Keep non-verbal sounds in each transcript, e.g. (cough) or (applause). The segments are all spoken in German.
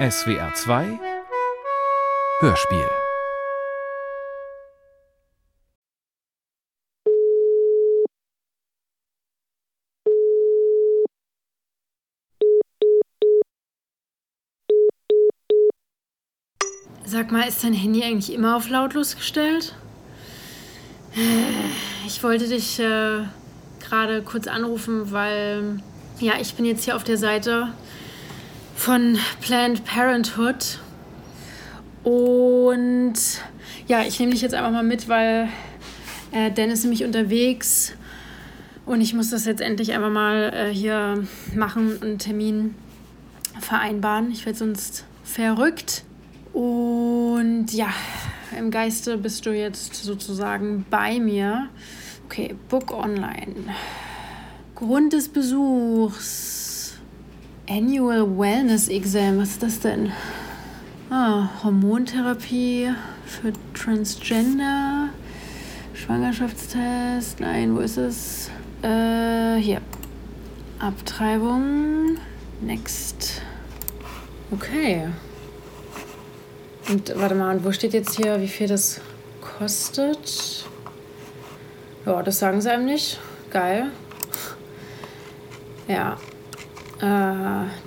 SWR 2 Hörspiel Sag mal, ist dein Handy eigentlich immer auf lautlos gestellt? Ich wollte dich äh, gerade kurz anrufen, weil ja, ich bin jetzt hier auf der Seite von Planned Parenthood und ja, ich nehme dich jetzt einfach mal mit, weil äh, Dan ist nämlich unterwegs und ich muss das jetzt endlich einfach mal äh, hier machen, einen Termin vereinbaren. Ich werde sonst verrückt. Und ja, im Geiste bist du jetzt sozusagen bei mir. Okay, Book Online. Grund des Besuchs. Annual Wellness Exam. Was ist das denn? Ah, Hormontherapie für Transgender. Schwangerschaftstest. Nein, wo ist es? Äh, hier. Abtreibung. Next. Okay. Und warte mal, und wo steht jetzt hier, wie viel das kostet? Ja, das sagen sie einem nicht. Geil. Ja. Äh,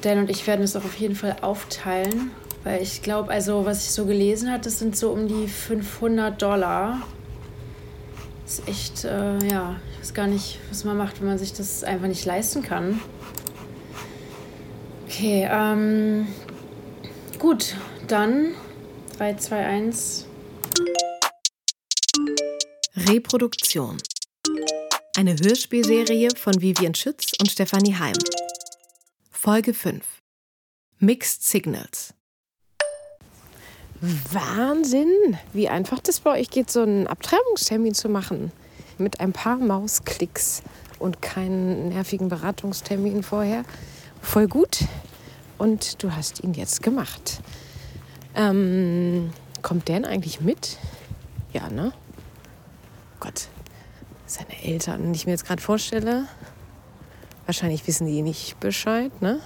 Dan und ich werden es auch auf jeden Fall aufteilen. Weil ich glaube, also was ich so gelesen habe, das sind so um die 500 Dollar. Das ist echt, äh, ja, ich weiß gar nicht, was man macht, wenn man sich das einfach nicht leisten kann. Okay, ähm, gut, dann 3, 2, 1. Reproduktion. Eine Hörspielserie von Vivian Schütz und Stefanie Heim. Folge 5. Mixed Signals. Wahnsinn, wie einfach das bei euch geht, so einen Abtreibungstermin zu machen. Mit ein paar Mausklicks und keinen nervigen Beratungstermin vorher. Voll gut. Und du hast ihn jetzt gemacht. Ähm, kommt Dan eigentlich mit? Ja, ne? Gott, seine Eltern, wenn ich mir jetzt gerade vorstelle, wahrscheinlich wissen die nicht Bescheid, ne?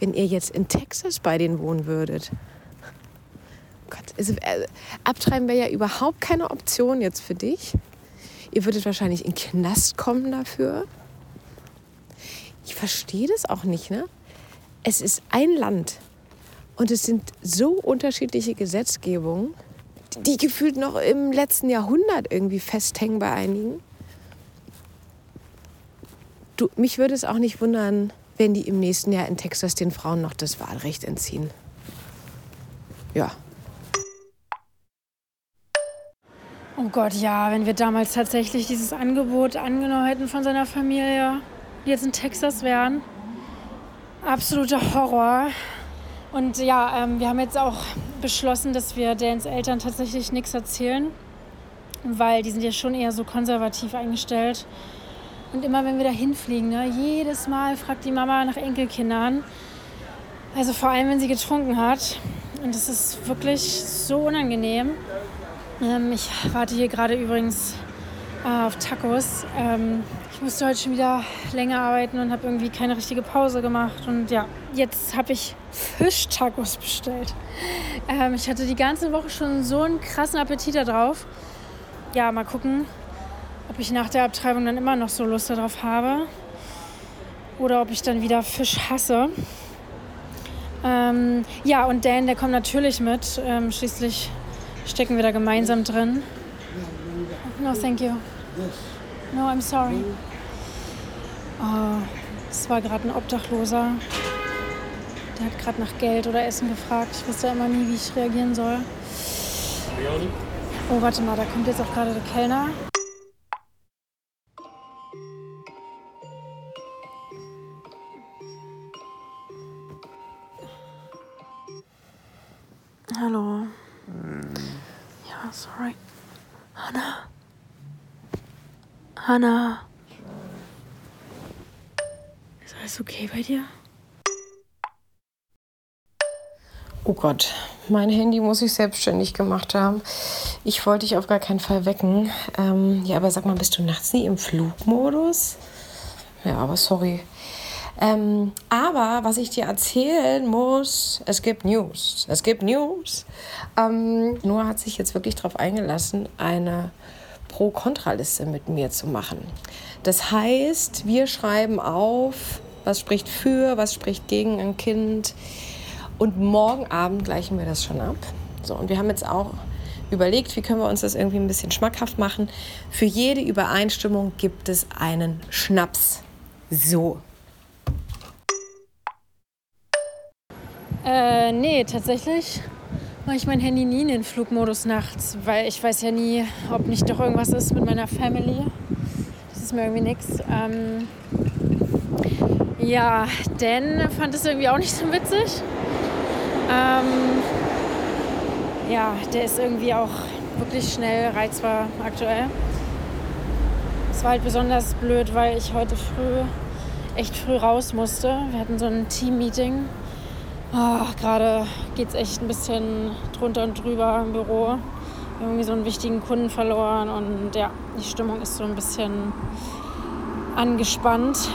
Wenn ihr jetzt in Texas bei denen wohnen würdet. Gott, also, äh, abtreiben wäre ja überhaupt keine Option jetzt für dich. Ihr würdet wahrscheinlich in Knast kommen dafür. Ich verstehe das auch nicht, ne? Es ist ein Land und es sind so unterschiedliche Gesetzgebungen, die gefühlt noch im letzten Jahrhundert irgendwie festhängen bei einigen. Du, mich würde es auch nicht wundern, wenn die im nächsten Jahr in Texas den Frauen noch das Wahlrecht entziehen. Ja. Oh Gott, ja, wenn wir damals tatsächlich dieses Angebot angenommen hätten von seiner Familie, die jetzt in Texas wären. Absoluter Horror. Und ja, ähm, wir haben jetzt auch beschlossen, dass wir Dans Eltern tatsächlich nichts erzählen, weil die sind ja schon eher so konservativ eingestellt. Und immer wenn wir da hinfliegen, ne, jedes Mal fragt die Mama nach Enkelkindern. Also vor allem, wenn sie getrunken hat. Und das ist wirklich so unangenehm. Ähm, ich warte hier gerade übrigens äh, auf Tacos. Ähm, ich musste heute schon wieder länger arbeiten und habe irgendwie keine richtige Pause gemacht. Und ja, jetzt habe ich Fischtacos bestellt. Ähm, ich hatte die ganze Woche schon so einen krassen Appetit darauf. Ja, mal gucken, ob ich nach der Abtreibung dann immer noch so Lust darauf habe. Oder ob ich dann wieder Fisch hasse. Ähm, ja, und Dan, der kommt natürlich mit. Ähm, schließlich stecken wir da gemeinsam drin. No, thank you. No, I'm sorry. Oh, es war gerade ein Obdachloser. Der hat gerade nach Geld oder Essen gefragt. Ich wusste immer nie, wie ich reagieren soll. Oh, warte mal, da kommt jetzt auch gerade der Kellner. Ja, sorry. Hannah. Hannah. Ist alles okay bei dir? Oh Gott, mein Handy muss ich selbstständig gemacht haben. Ich wollte dich auf gar keinen Fall wecken. Ähm, ja, aber sag mal, bist du nachts nie im Flugmodus? Ja, aber sorry. Ähm, aber was ich dir erzählen muss, es gibt News. Es gibt News. Ähm, Noah hat sich jetzt wirklich darauf eingelassen, eine Pro-Kontra-Liste mit mir zu machen. Das heißt, wir schreiben auf, was spricht für, was spricht gegen ein Kind. Und morgen Abend gleichen wir das schon ab. So, und wir haben jetzt auch überlegt, wie können wir uns das irgendwie ein bisschen schmackhaft machen. Für jede Übereinstimmung gibt es einen Schnaps. So. Äh, nee, tatsächlich mache ich mein Handy nie in den Flugmodus nachts, weil ich weiß ja nie, ob nicht doch irgendwas ist mit meiner Family. Das ist mir irgendwie nichts. Ähm, ja, Dan fand es irgendwie auch nicht so witzig. Ähm, ja, der ist irgendwie auch wirklich schnell reizbar aktuell. Es war halt besonders blöd, weil ich heute früh, echt früh raus musste. Wir hatten so ein Team-Meeting. Oh, Gerade geht es echt ein bisschen drunter und drüber im Büro. Irgendwie so einen wichtigen Kunden verloren und ja, die Stimmung ist so ein bisschen angespannt.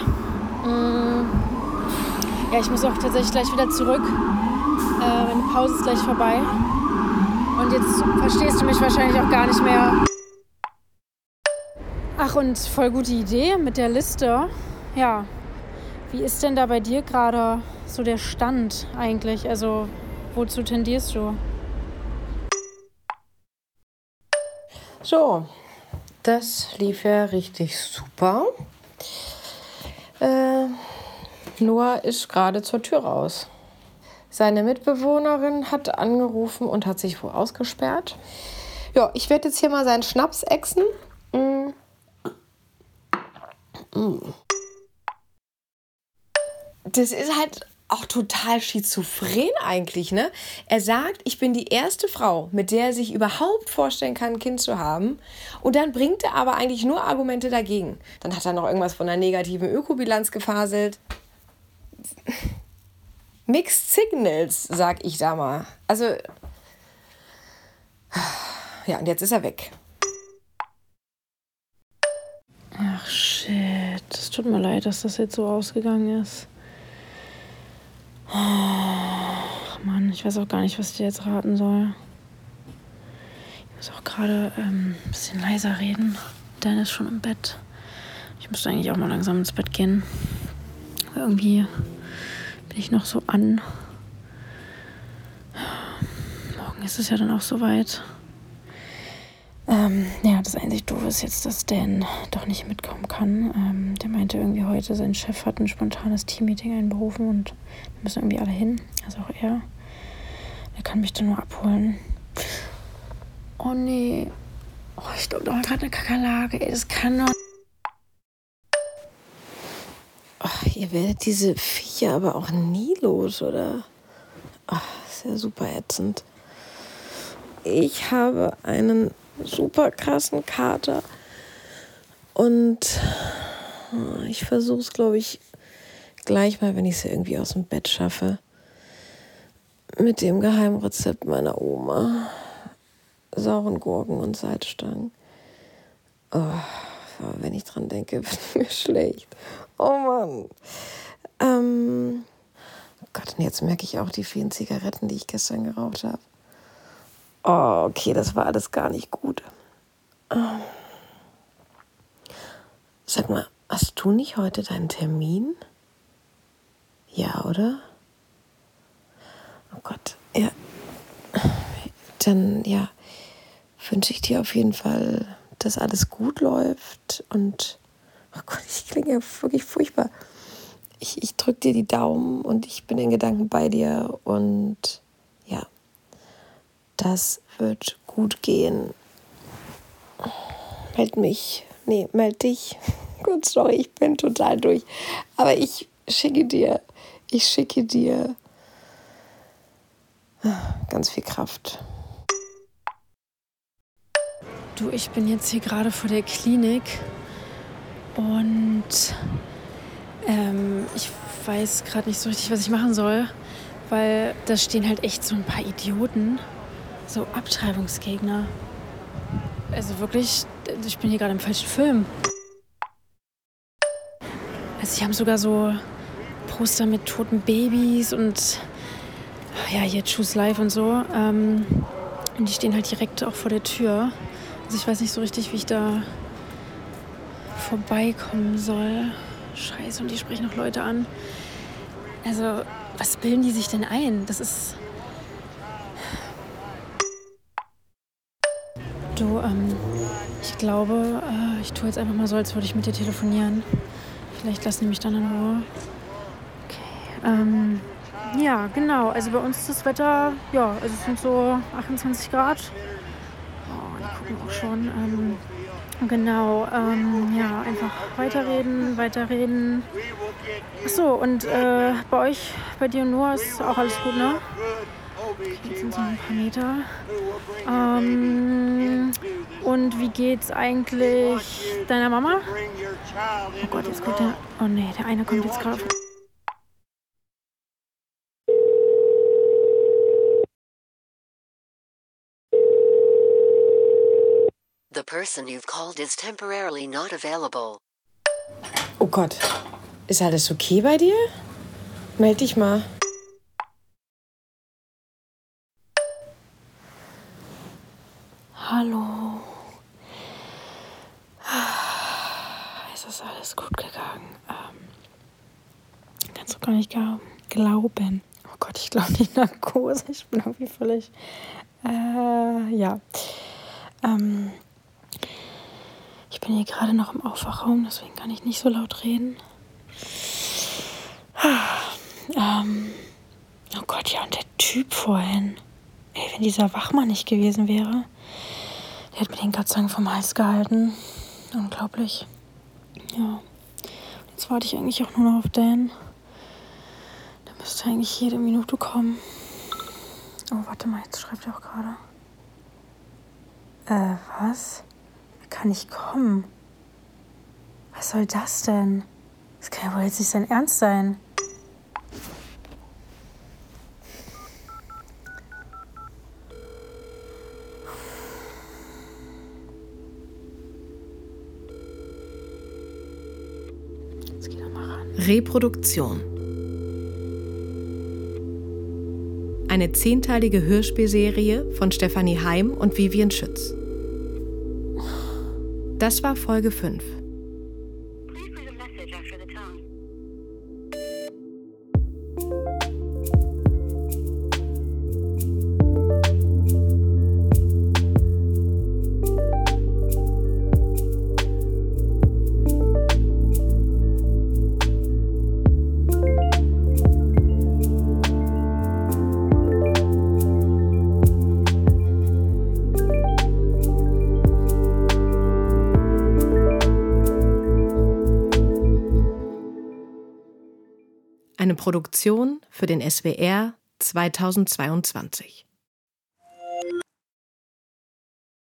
Mm. Ja, ich muss auch tatsächlich gleich wieder zurück. Äh, meine Pause ist gleich vorbei. Und jetzt verstehst du mich wahrscheinlich auch gar nicht mehr. Ach, und voll gute Idee mit der Liste. Ja. Wie ist denn da bei dir gerade so der Stand eigentlich? Also, wozu tendierst du? So, das lief ja richtig super. Äh, Noah ist gerade zur Tür raus. Seine Mitbewohnerin hat angerufen und hat sich wohl ausgesperrt. Ja, ich werde jetzt hier mal seinen Schnaps exen. Mm. Mm. Das ist halt auch total schizophren eigentlich, ne? Er sagt, ich bin die erste Frau, mit der er sich überhaupt vorstellen kann, ein Kind zu haben. Und dann bringt er aber eigentlich nur Argumente dagegen. Dann hat er noch irgendwas von einer negativen Ökobilanz gefaselt. Mixed Signals, sag ich da mal. Also, ja, und jetzt ist er weg. Ach shit, es tut mir leid, dass das jetzt so ausgegangen ist. Ach Mann, ich weiß auch gar nicht, was ich dir jetzt raten soll. Ich muss auch gerade ähm, ein bisschen leiser reden. Dan ist schon im Bett. Ich müsste eigentlich auch mal langsam ins Bett gehen. Irgendwie bin ich noch so an. Morgen ist es ja dann auch soweit. Ähm, ja, das einzig Doofe ist jetzt, dass Dan doch nicht mitkommen kann. Ähm, meinte irgendwie heute, sein Chef hat ein spontanes Teammeeting einberufen und da müssen irgendwie alle hin. Also auch er. Er kann mich dann nur abholen. Oh nee. Oh, ich glaube, da war gerade eine Kakerlake. Ey, das kann doch. Ach, ihr werdet diese Viecher aber auch nie los, oder? Ach, ist ja super ätzend. Ich habe einen super krassen Kater und ich versuche es, glaube ich, gleich mal, wenn ich es irgendwie aus dem Bett schaffe, mit dem Geheimrezept meiner Oma. Sauren Gurken und Salzstangen. Oh, wenn ich dran denke, (laughs) wird mir schlecht. Oh Mann. Ähm, oh Gott, und jetzt merke ich auch die vielen Zigaretten, die ich gestern geraucht habe. Oh, okay, das war alles gar nicht gut. Ähm, sag mal, hast du nicht heute deinen Termin? Ja, oder? Oh Gott, ja. Dann, ja, wünsche ich dir auf jeden Fall, dass alles gut läuft und Oh Gott, ich klinge ja wirklich furchtbar. Ich, ich drücke dir die Daumen und ich bin in Gedanken bei dir und ja, das wird gut gehen. Meld mich. Nee, meld dich. Gut, sorry, ich bin total durch. Aber ich schicke dir, ich schicke dir ganz viel Kraft. Du, ich bin jetzt hier gerade vor der Klinik und ähm, ich weiß gerade nicht so richtig, was ich machen soll, weil da stehen halt echt so ein paar Idioten, so Abtreibungsgegner. Also wirklich, ich bin hier gerade im falschen Film. Also sie haben sogar so Poster mit toten Babys und ja, hier Choose Life und so. Ähm, und die stehen halt direkt auch vor der Tür. Also ich weiß nicht so richtig, wie ich da vorbeikommen soll. Scheiße, und die sprechen noch Leute an. Also, was bilden die sich denn ein? Das ist. Du, ähm, ich glaube, äh, ich tue jetzt einfach mal so, als würde ich mit dir telefonieren. Vielleicht lassen die mich dann in Ruhe. Okay. Ähm, ja, genau. Also bei uns ist das Wetter, ja, also es sind so 28 Grad. Oh, die gucken auch schon. Ähm, genau, ähm, ja, einfach weiterreden, weiterreden. Achso, und äh, bei euch, bei dir und Noah ist auch alles gut, ne? Okay, jetzt sind noch ein paar Meter. Ähm, und wie geht's eigentlich deiner Mama? Oh Gott, jetzt kommt der. Oh nee, der eine kommt jetzt gerade. The person you've called is temporarily not available. Oh Gott, ist alles okay bei dir? Meld dich mal. Hallo. Es ist alles gut gegangen. Ähm, kannst du gar nicht glauben. Oh Gott, ich glaube die Narkose. Ich bin irgendwie völlig. Äh, ja. Ähm, ich bin hier gerade noch im Aufwachraum, deswegen kann ich nicht so laut reden. Ähm, oh Gott, ja, und der Typ vorhin. Ey, wenn dieser Wachmann nicht gewesen wäre, der hat mir den Dank vom Hals gehalten. Unglaublich. Ja. Jetzt warte ich eigentlich auch nur noch auf Dan. Der müsste eigentlich jede Minute kommen. Oh, warte mal, jetzt schreibt er auch gerade. Äh, was? Er kann nicht kommen. Was soll das denn? Das kann ja wohl jetzt nicht sein Ernst sein. Jetzt geht er mal ran. Reproduktion. Eine zehnteilige Hörspielserie von Stefanie Heim und Vivian Schütz. Das war Folge 5. Eine Produktion für den SWR 2022.